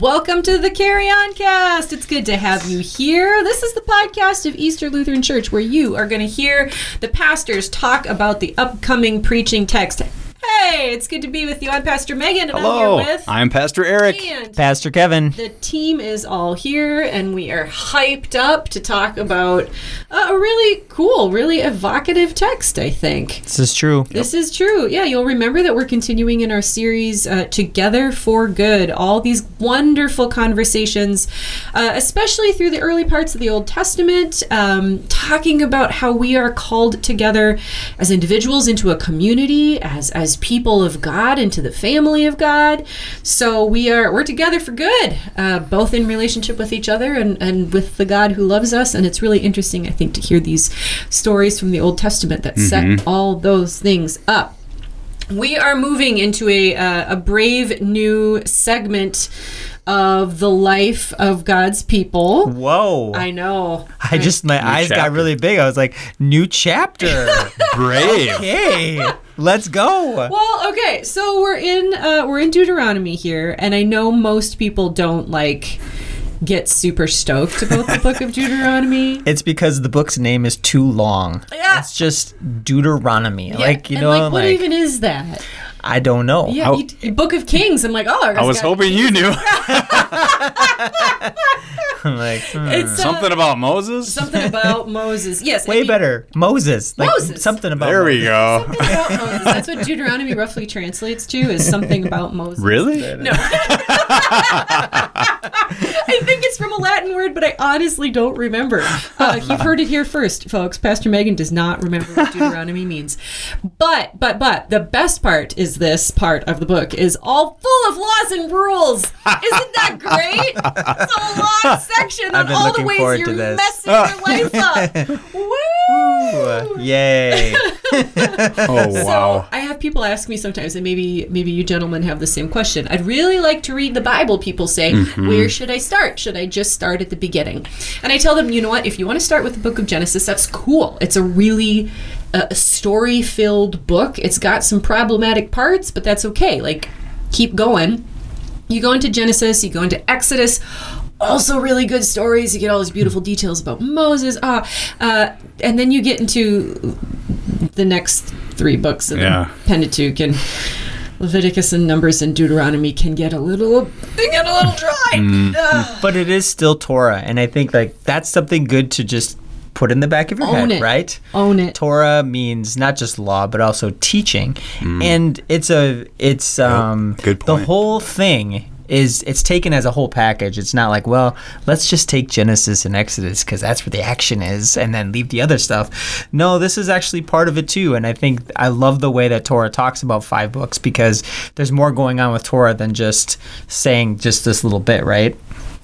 Welcome to the Carry On Cast. It's good to have you here. This is the podcast of Easter Lutheran Church where you are going to hear the pastors talk about the upcoming preaching text. Hey, it's good to be with you. I'm Pastor Megan, and Hello, I'm here with. I'm Pastor Erik. and Pastor Kevin. the team is all here, and we are hyped up to talk about a really cool, really evocative text, I think. This is true. This is true. Yeah, you'll remember that we're continuing in our series uh, Together for Good. All these wonderful conversations, uh, especially through the early parts of the Old Testament, um, talking about how we are called together as individuals into a community, as as people of God, into the family of God. So we are we're together for good, uh, both in relationship with each other and and with the God who loves us. And it's really interesting, I think, to hear these stories from the Old Testament that set all those things up. We are moving into a uh, a brave new segment of the life of God's people. Whoa. I know. I just, my eyes got really big. I was like, new chapter. Brave. hey, let's go. Well, okay, so we're in uh, we're in Deuteronomy here, and I know most people don't like get super stoked about the book of Deuteronomy. It's because the book's name is too long. Yeah. It's just Deuteronomy. Like, you and know, like, like, what even is that? I don't know. Yeah, How- you, Book of Kings. I'm like, oh, I was hoping you knew I'm like, hmm. It's uh, something about Moses. something about Moses. Yes, I way mean, better. Moses. Like, Moses. Something about There we Moses. go. About Moses. That's what Deuteronomy roughly translates to is something about Moses. Really? No. I think it's from a Latin word, but I honestly don't remember. Uh, you've heard it here first, folks. Pastor Megan does not remember what Deuteronomy means. But, but, but, the best part is this part of the book is all full of laws and rules. Isn't that great? It's a long section I've on all the ways you're to this. messing your life up. Woo! Ooh, Yay. Oh wow. So I have people ask me sometimes, and maybe maybe you gentlemen have the same question. I'd really like to read the Bible. People say, mm-hmm. where should I start? Should I just start at the beginning? And I tell them, you know what? If you want to start with the Book of Genesis, that's cool. It's a really uh, story-filled book. It's got some problematic parts, but that's okay. Like, keep going. You go into Genesis, you go into Exodus. Also, really good stories. You get all these beautiful details about Moses. Ah, uh, and then you get into the next three books of Yeah. the Pentateuch and Leviticus and Numbers and Deuteronomy can get a little they get a little dry. Ugh. but it is still Torah, and I think like that's something good to just put in the back of your Own head, it. right? Own it. Torah means not just law, but also teaching, and it's a it's um good point. the whole thing is it's taken as a whole package. It's not like well, let's just take Genesis and Exodus because that's where the action is, and then leave the other stuff. No, this is actually part of it too, and I think I love the way that Torah talks about five books because there's more going on with Torah than just saying just this little bit, right?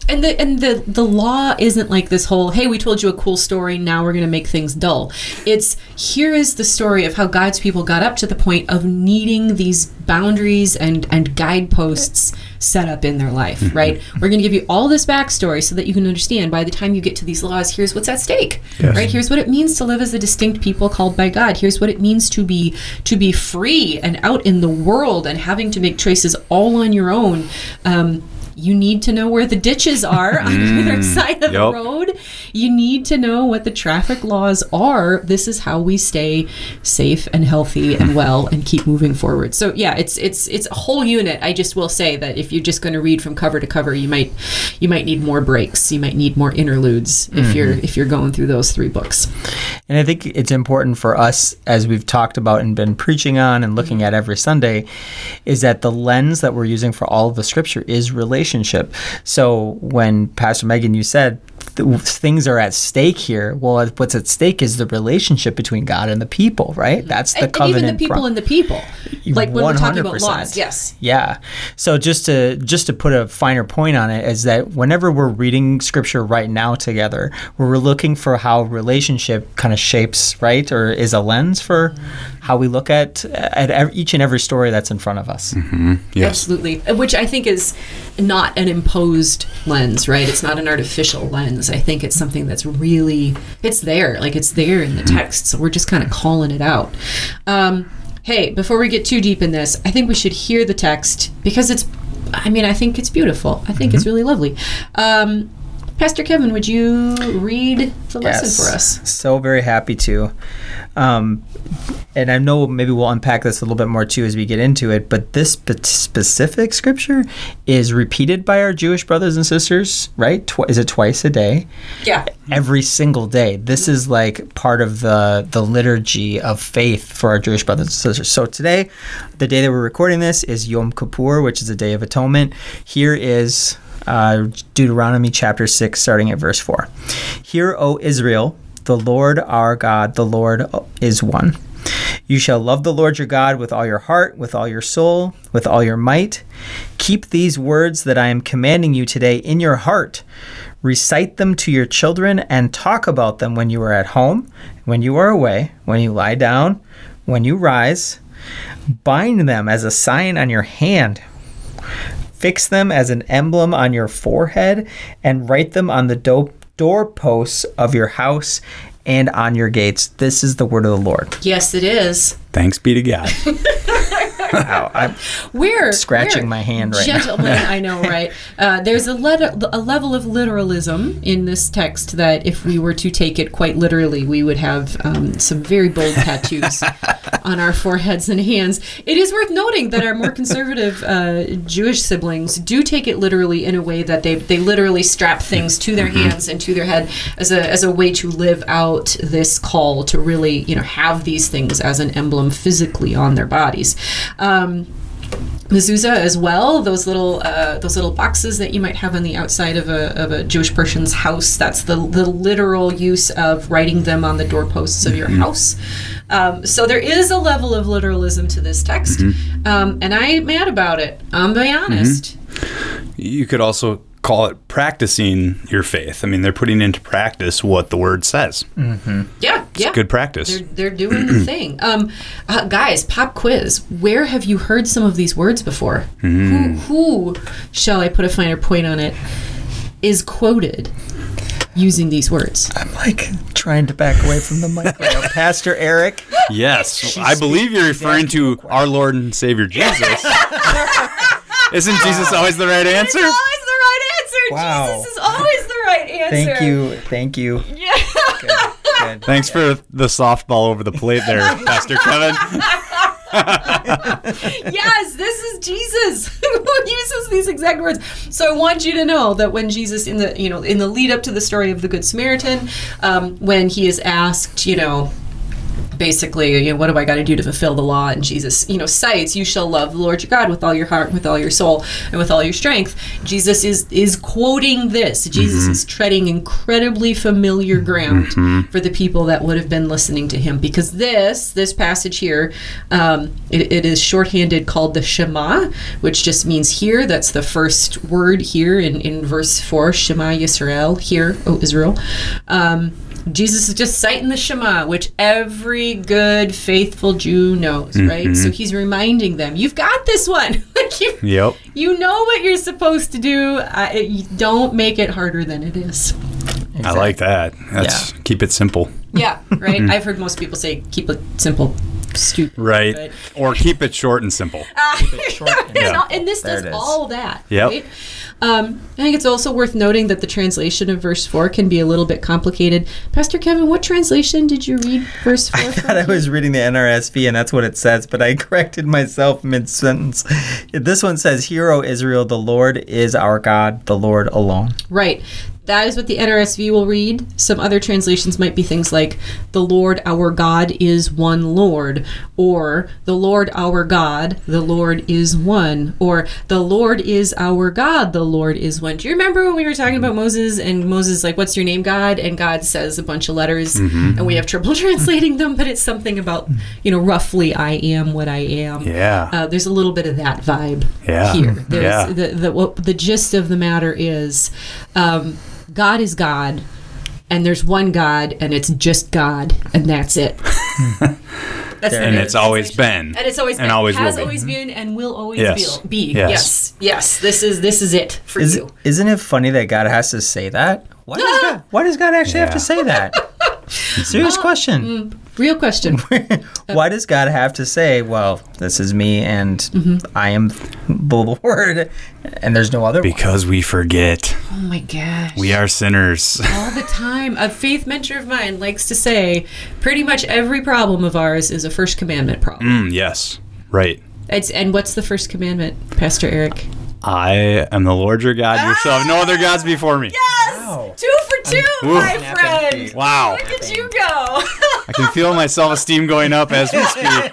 And the and the the law isn't like this whole hey we told you a cool story now we're going to make things dull. It's here is the story of how God's people got up to the point of needing these boundaries and and guideposts set up in their life, right? We're going to give you all this backstory so that you can understand by the time you get to these laws here's what's at stake. Right? Here's what it means to live as a distinct people called by God. Here's what it means to be to be free and out in the world and having to make choices all on your own. Um, you need to know where the ditches are on either mm, side of the road. You need to know what the traffic laws are. This is how we stay safe and healthy and well and keep moving forward. So yeah, it's it's it's a whole unit. I just will say that if you're just going to read from cover to cover, you might you might need more breaks. You might need more interludes if mm-hmm. you're if you're going through those three books. And I think it's important for us, as we've talked about and been preaching on and looking at every Sunday, is that the lens that we're using for all of the scripture is relationship. So when Pastor Megan, you said th- things are at stake here, well, what's at stake is the relationship between God and the people, right? Mm-hmm. That's the and, and even the people pro- and the people. Like when we're talking about 100%. laws. Yes. Yeah. So just to just to put a finer point on it is that whenever we're reading scripture right now together, we're looking for how relationship kind of shapes, right, or is a lens for how we look at at ev- each and every story that's in front of us. Mm-hmm. Yes. Absolutely. Which I think is not an imposed lens, right? It's not an artificial lens. I think it's something that's really it's there. Like it's there in the text. So we're just kind of calling it out. Um, hey, before we get too deep in this, I think we should hear the text because it's I mean, I think it's beautiful. I think it's Mm-hmm. really lovely. Um, Pastor Kevin, would you read the lesson for us? So very happy to. Um, and I know maybe we'll unpack this a little bit more too as we get into it, but this spe- specific scripture is repeated by our Jewish brothers and sisters, right? Tw- is it twice a day? Yeah. Every single day. This is like part of the the liturgy of faith for our Jewish brothers and sisters. So today, the day that we're recording this is Yom Kippur, which is the Day of Atonement. Here is uh, Deuteronomy chapter 6, starting at verse 4. Hear, O Israel, the Lord our God, the Lord is one. You shall love the Lord your God with all your heart, with all your soul, with all your might. Keep these words that I am commanding you today in your heart. Recite them to your children and talk about them when you are at home, when you are away, when you lie down, when you rise. Bind them as a sign on your hand. Fix them as an emblem on your forehead and write them on the do- doorposts of your house and on your gates. This is the word of the Lord. Yes, it is. Thanks be to God. Wow, I'm We're scratching we're my hand right now. Gentlemen, I know, right? Uh, there's a, let- a level of literalism in this text that, if we were to take it quite literally, we would have um, some very bold tattoos on our foreheads and hands. It is worth noting that our more conservative uh, Jewish siblings do take it literally in a way that they, they literally strap things to their hands and to their head as a, as a way to live out this call to really, you know, have these things as an emblem physically on their bodies. Um, mezuzah as well those little uh, those little boxes that you might have on the outside of a, of a Jewish person's house. That's the the literal use of writing them on the doorposts of your house. Um, so there is a level of literalism to this text um, and I ain't mad about it. I'm be honest. You could also call it practicing your faith. I mean, they're putting into practice what the word says. yeah it's yeah Good practice. they're, they're doing the thing um, uh, guys pop quiz where have you heard some of these words before who, who shall I put a finer point on it is quoted using these words I'm like trying to back away from the mic. right now. Pastor Erik. Yes, I believe you're referring to our Lord and Savior Jesus. Isn't Jesus always the right answer? It's always the right answer. Wow. Jesus is always the right answer. Thank you. Thank you. Yeah. Good. good. Thanks for the softball over the plate there, Pastor Kevin. yes, this is Jesus who uses these exact words. So I want you to know that when Jesus, in the you know in the lead up to the story of the Good Samaritan, um, when he is asked, you know. Basically, you know, what do I got to do to fulfill the law? And Jesus, you know, cites, "You shall love the Lord your God with all your heart, with all your soul, and with all your strength." Jesus is is quoting this. Jesus is treading incredibly familiar ground for the people that would have been listening to him, because this this passage here, um, it, it is shorthanded called the Shema, which just means here. That's the first word here in in verse four. Shema Yisrael. Here, O Israel. Um, Jesus is just citing the Shema, which every good, faithful Jew knows, right? Mm-hmm. So he's reminding them, "You've got this one. like you, Yep. you know what you're supposed to do. I, don't make it harder than it is." I like that. That's keep it simple. Yeah, right. I've heard most people say, "Keep it simple, stupid." Right. But- Or keep it short and simple. Short and- and, all- and this There does all that. Yep. Right? Um, I think it's also worth noting that the translation of verse four can be a little bit complicated. Pastor Kevin, what translation did you read verse four? I thought I was reading the NRSV and that's what it says, but I corrected myself mid sentence. This one says, Hear, O Israel, the Lord is our God, the Lord alone. Right. That is what the NRSV will read. Some other translations might be things like, The Lord our God is one Lord, or The Lord our God, the Lord is one, or The Lord is our God, the Lord is one. Do you remember when we were talking about Moses and Moses, like, What's your name, God? And God says a bunch of letters, and we have trouble translating them, but it's something about, you know, roughly, I am what I am. Yeah. Uh, there's a little bit of that vibe Yeah. here. There's Yeah. the, the what the gist of the matter is, um, God is God, and there's one God, and it's just God, and that's it. that's and it's always been. And it's always and been, always has will be. always been, and will always Yes. be. be. Yes. Yes. yes, This is this is it for Is, you. isn't it funny that God has to say that? Why does God, why does God actually have to say that? Serious question. Mm. Real question. Why does God have to say, "Well, this is me, and Mm-hmm. I am the Lord," and there's no other one? Because we forget. oh my gosh. We are sinners. all the time. A faith mentor of mine likes to say, pretty much every problem of ours is a first commandment problem. Mm, yes. Right. It's and what's the first commandment, Pastor Erik? I am the Lord your God. You shall have no other gods before me. Yes, Wow. two for two, Ooh. my Snapping friend. Wow. Look at you go. I can feel my self esteem going up as we speak.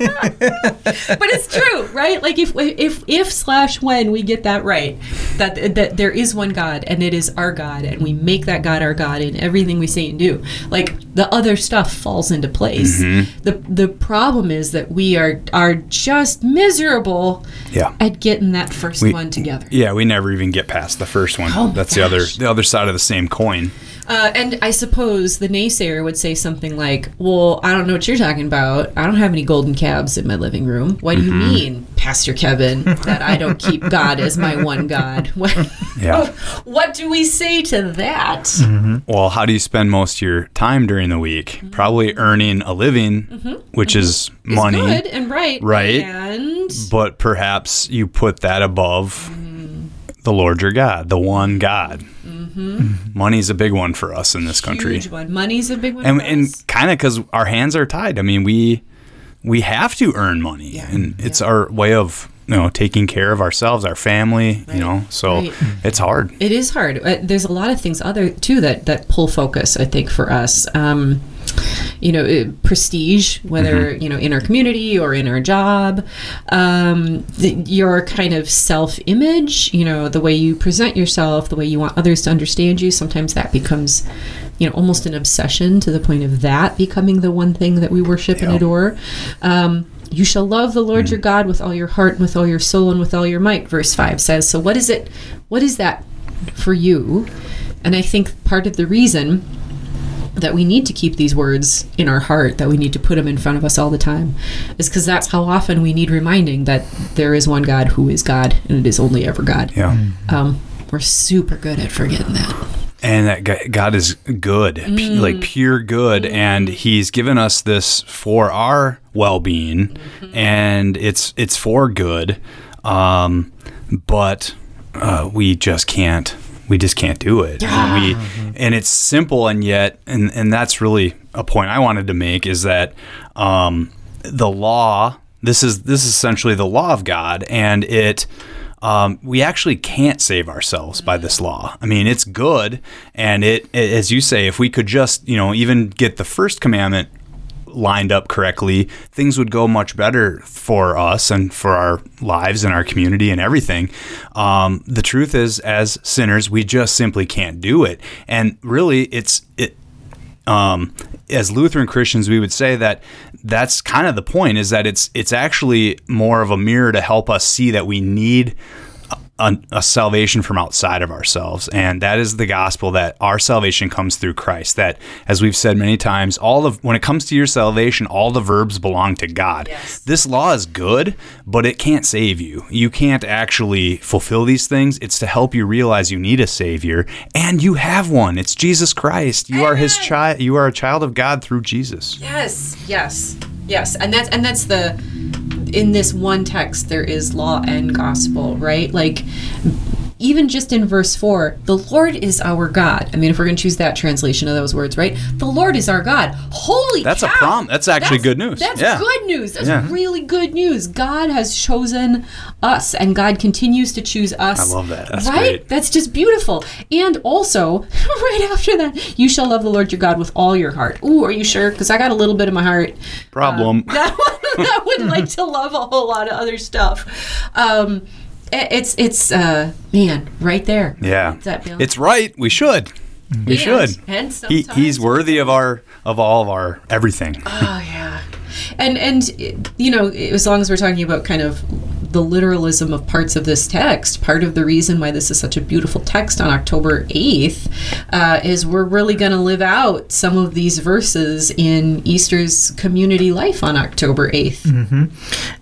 but it's true, right? Like if if if slash when we get that right, that that there is one God and it is our God, and we make that God our God in everything we say and do. Like the other stuff falls into place. Mm-hmm. The the problem is that we are are just miserable Yeah. at getting that first We- one together. Yeah, we never even get past the first one. Oh That's the other the other side of the same coin. Uh, and I suppose the naysayer would say something like, "Well, I don't know what you're talking about. I don't have any golden calves in my living room. What do you Mm-hmm. mean, Pastor Kevin, that I don't keep God as my one God? What, Yeah. what do we say to that? Well, how do you spend most of your time during the week? Probably earning a living, which is money. good and right, Right. And But perhaps you put that above the Lord your God, the one God. Money's a big one for us in this country. huge one. Money's a big one. and and kind of because our hands are tied. I mean, we we have to earn money, and it's our way of you know taking care of ourselves, our family. You know, so Right. it's hard. It is hard. Uh, There's a lot of things other too that that pull focus. I think for us, um, you know, uh, prestige, whether you know in our community or in our job, um, the, your kind of self-image, you know, the way you present yourself, the way you want others to understand you. Sometimes that becomes, you know, almost an obsession to the point of that becoming the one thing that we worship and adore. Um, you shall love the Lord your God with all your heart, and with all your soul, and with all your might. Verse five says. So, what is it? What is that for you? And I think part of the reason that we need to keep these words in our heart, that we need to put them in front of us all the time, is because that's how often we need reminding that there is one God who is God, and it is only ever God. Yeah. Um, we're super good at forgetting that. and that God is good, pu- Mm. like pure good, and He's given us this for our well-being, Mm-hmm. and it's it's for good, um, but uh, we just can't. We just can't do it. And we, and it's simple, and yet, and and that's really a point I wanted to make is that um, the law. This is this is essentially the law of God, and it um, we actually can't save ourselves by this law. I mean, it's good, and it, as you say, if we could just, you know, even get the first commandment lined up correctly, things would go much better for us and for our lives and our community and everything. Um, the truth is, as sinners, we just simply can't do it, and really, it's it um, as Lutheran Christians, we would say that that's kind of the point is that it's it's actually more of a mirror to help us see that we need a, a salvation from outside of ourselves, and that is the gospel that our salvation comes through Christ. That, as we've said many times, all of when it comes to your salvation, all the verbs belong to God. Yes. This law is good, but it can't save you. You can't actually fulfill these things. It's to help you realize you need a savior, and you have one. It's Jesus Christ. You are His child. You are a child of God through Jesus. Yes, yes, yes, and that's and that's the in this one text there is law and gospel, right? Like even just in verse 4, the Lord is our God. I mean, if we're going to choose that translation of those words, right? The Lord is our God. Holy That's a cow! prom- that's actually good news. That's Yeah. good news. That's Yeah. really good news. God has chosen us and God continues to choose us. I love that. That's right? great. That's just beautiful. And also, right after that, you shall love the Lord your God with all your heart. Ooh, are you sure? Because I got a little bit of my heart Problem. that that would like to love a whole lot of other stuff. Um, it's it's uh, man right there. yeah, It's that it's right. We should. We And- should. And He, he's worthy of our of all of our everything. Oh yeah, and and you know, as long as we're talking about kind of the literalism of parts of this text, part of the reason why this is such a beautiful text on October eighth uh, is we're really going to live out some of these verses in Easter's community life on October 8th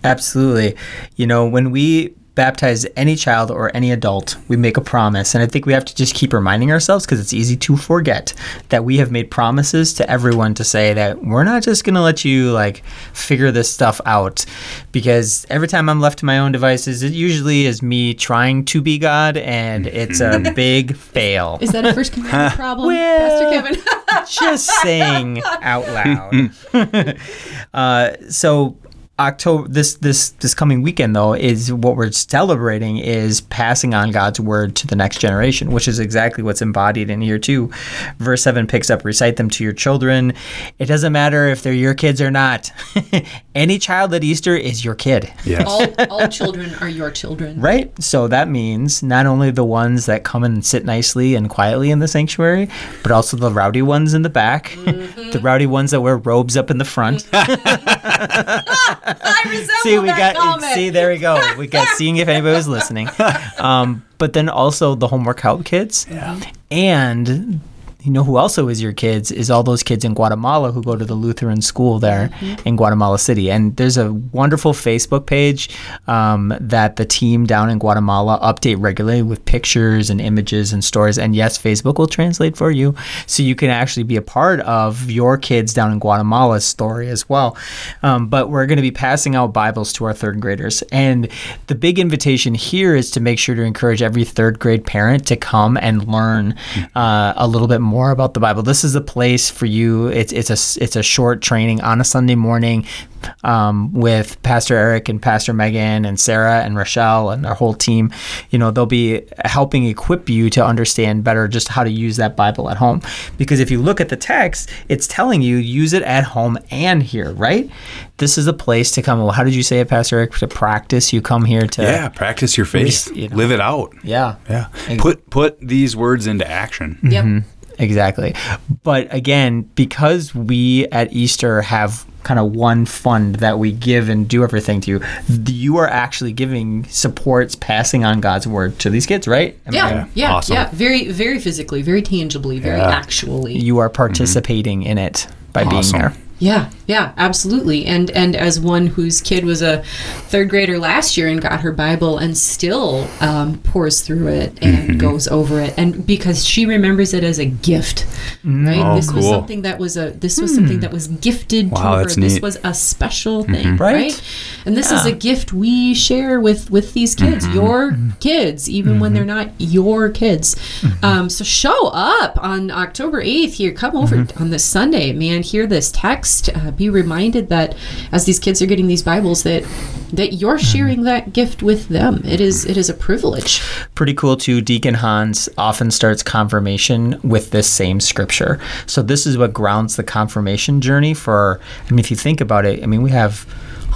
Absolutely. You know, when we baptize any child or any adult, we make a promise. And I think we have to just keep reminding ourselves because it's easy to forget that we have made promises to everyone to say that we're not just going to let you like figure this stuff out. Because every time I'm left to my own devices, it usually is me trying to be God and it's a big fail. Is that a first commandment problem, Well- Pastor Kevin? just saying out loud. uh, so October this this this coming weekend though is what we're celebrating is passing on God's word to the next generation, which is exactly what's embodied in here too. Verse seven picks up, recite them to your children. It doesn't matter if they're your kids or not. Any child at Easter is your kid. Yes. all, all children are your children. Right? So that means not only the ones that come and sit nicely and quietly in the sanctuary, but also the rowdy ones in the back, mm-hmm. the rowdy ones that wear robes up in the front. I resemble see, we that got comment. see there we go. We got seeing if anybody was listening. Um, but then also the homework help kids. Yeah. And you know who also is your kids is all those kids in Guatemala who go to the Lutheran school there in Guatemala City. And there's a wonderful Facebook page um, that the team down in Guatemala update regularly with pictures and images and stories. And yes, Facebook will translate for you, so you can actually be a part of your kids down in Guatemala's story as well. Um, but we're going to be passing out Bibles to our third graders, and the big invitation here is to make sure to encourage every third grade parent to come and learn uh, a little bit more about the Bible. This is a place for you. It's it's a it's a short training on a Sunday morning um, with Pastor Erik and Pastor Megan and Sarah and Rochelle and our whole team. You know, they'll be helping equip you to understand better just how to use that Bible at home. Because if you look at the text, it's telling you use it at home and here, right? This is a place to come. Well, how did you say it, Pastor Erik? To practice, you come here to Yeah, practice your faith. you know. Live it out. yeah. Yeah. Ex- Put put these words into action. Yep. Exactly. But again, because we at Easter have kind of one fund that we give and do everything to you, you are actually giving supports, passing on God's word to these kids, right? Am I- Yeah, yeah, Awesome. yeah. Very, very physically, very tangibly, very Yeah. actually. You are participating in it by being there. Yeah, yeah, absolutely. And and as one whose kid was a third grader last year and got her Bible and still um, pours through it and Mm-hmm. goes over it, and because she remembers it as a gift, right? Oh, this was something that was a this was something that was gifted Wow, to her. that's This neat. Mm-hmm. was a special thing, Right. right? And this is a gift we share with with these kids, Mm-hmm. your kids, even when they're not your kids. Mm-hmm. Um, so show up on October eighth here. Come over Mm-hmm. on this Sunday, man. Hear this text. Uh, be reminded that as these kids are getting these Bibles, that that you're Mm-hmm. sharing that gift with them. It is it is a privilege. Pretty cool too. Deacon Hans often starts confirmation with this same scripture. So this is what grounds the confirmation journey for I mean if you think about it, I mean we have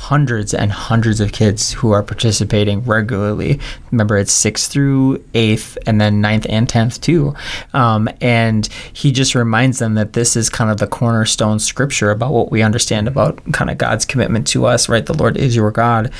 hundreds and hundreds of kids who are participating regularly. Remember, it's sixth through eighth, and then ninth and tenth too. Um, and he just reminds them that this is kind of the cornerstone scripture about what we understand about kind of God's commitment to us, right? The Lord is your God,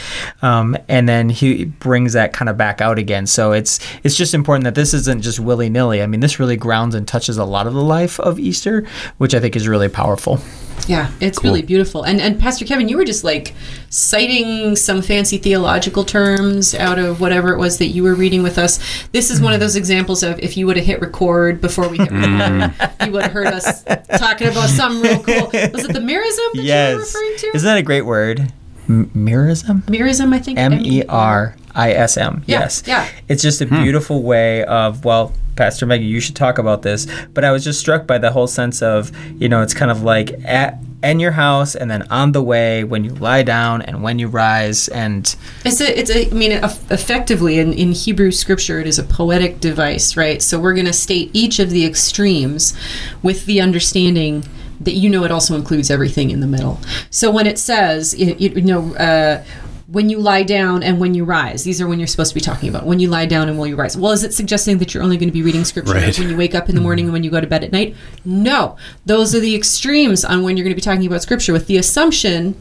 um, and then he brings that kind of back out again. So it's it's just important that this isn't just willy nilly. I mean, this really grounds and touches a lot of the life of Easter, which I think is really powerful. Yeah, it's really beautiful. And and Pastor Kevin, you were just like citing some fancy theological terms out of whatever it was that you were reading with us. This is one of those examples of if you would have hit record before we hit record, you would have heard us talking about some real cool. Was it the mirism that you were referring to? Isn't that a great word? M- Merism? merism, I think. M E R I S M. Yes. yeah. It's just a hmm. beautiful way of, well, Pastor Maggie, you should talk about this. But I was just struck by the whole sense of, you know, it's kind of like at in your house and then on the way when you lie down and when you rise and It's a, it's a, I mean, eff- effectively in, in Hebrew scripture, it is a poetic device, right? So we're going to state each of the extremes with the understanding that you know it also includes everything in the middle. So when it says, you, you know, uh, when you lie down and when you rise, these are when you're supposed to be talking about. When you lie down and when you rise. Well, is it suggesting that you're only going to be reading scripture Right. when you wake up in the morning and when you go to bed at night? No. Those are the extremes on when you're going to be talking about scripture with the assumption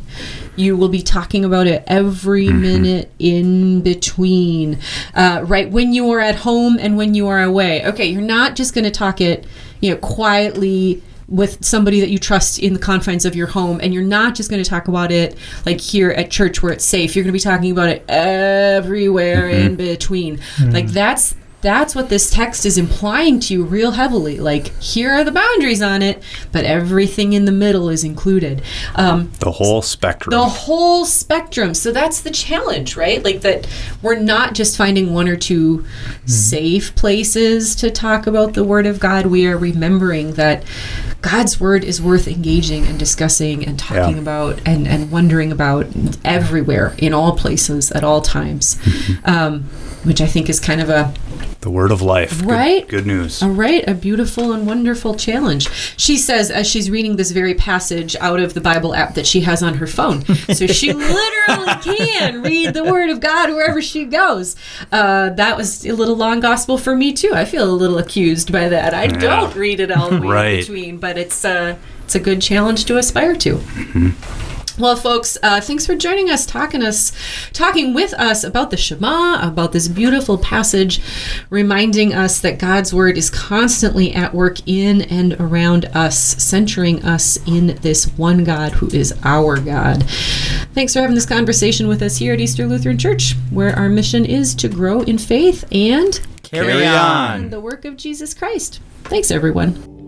you will be talking about it every minute in between. Uh, right when you are at home and when you are away. Okay, you're not just going to talk it, you know, quietly with somebody that you trust in the confines of your home and you're not just going to talk about it like here at church where it's safe. You're going to be talking about it everywhere mm-hmm. in between. Like that's that's what this text is implying to you real heavily like here are the boundaries on it but everything in the middle is included um, The whole spectrum. the whole spectrum. So that's the challenge, right? Like that we're not just finding one or 2 safe places to talk about the Word of God. We are remembering that God's Word is worth engaging and discussing and talking Yeah. about and, and wondering about everywhere, in all places, at all times. Um, which I think is kind of a the word of life. Right? Good, news. all right, a beautiful and wonderful challenge. She says as she's reading this very passage out of the Bible app that she has on her phone. So she literally can read the Word of God wherever she goes. Uh, that was a little long gospel for me, too. I feel a little accused by that. I don't read it all the way in Right. between, but it's, uh, it's a good challenge to aspire to. Well, folks, uh, thanks for joining us, talking us, talking with us about the Shema, about this beautiful passage, reminding us that God's word is constantly at work in and around us, centering us in this one God who is our God. Thanks for having this conversation with us here at Easter Lutheran Church, where our mission is to grow in faith and Carry on. the work of Jesus Christ. Thanks, everyone.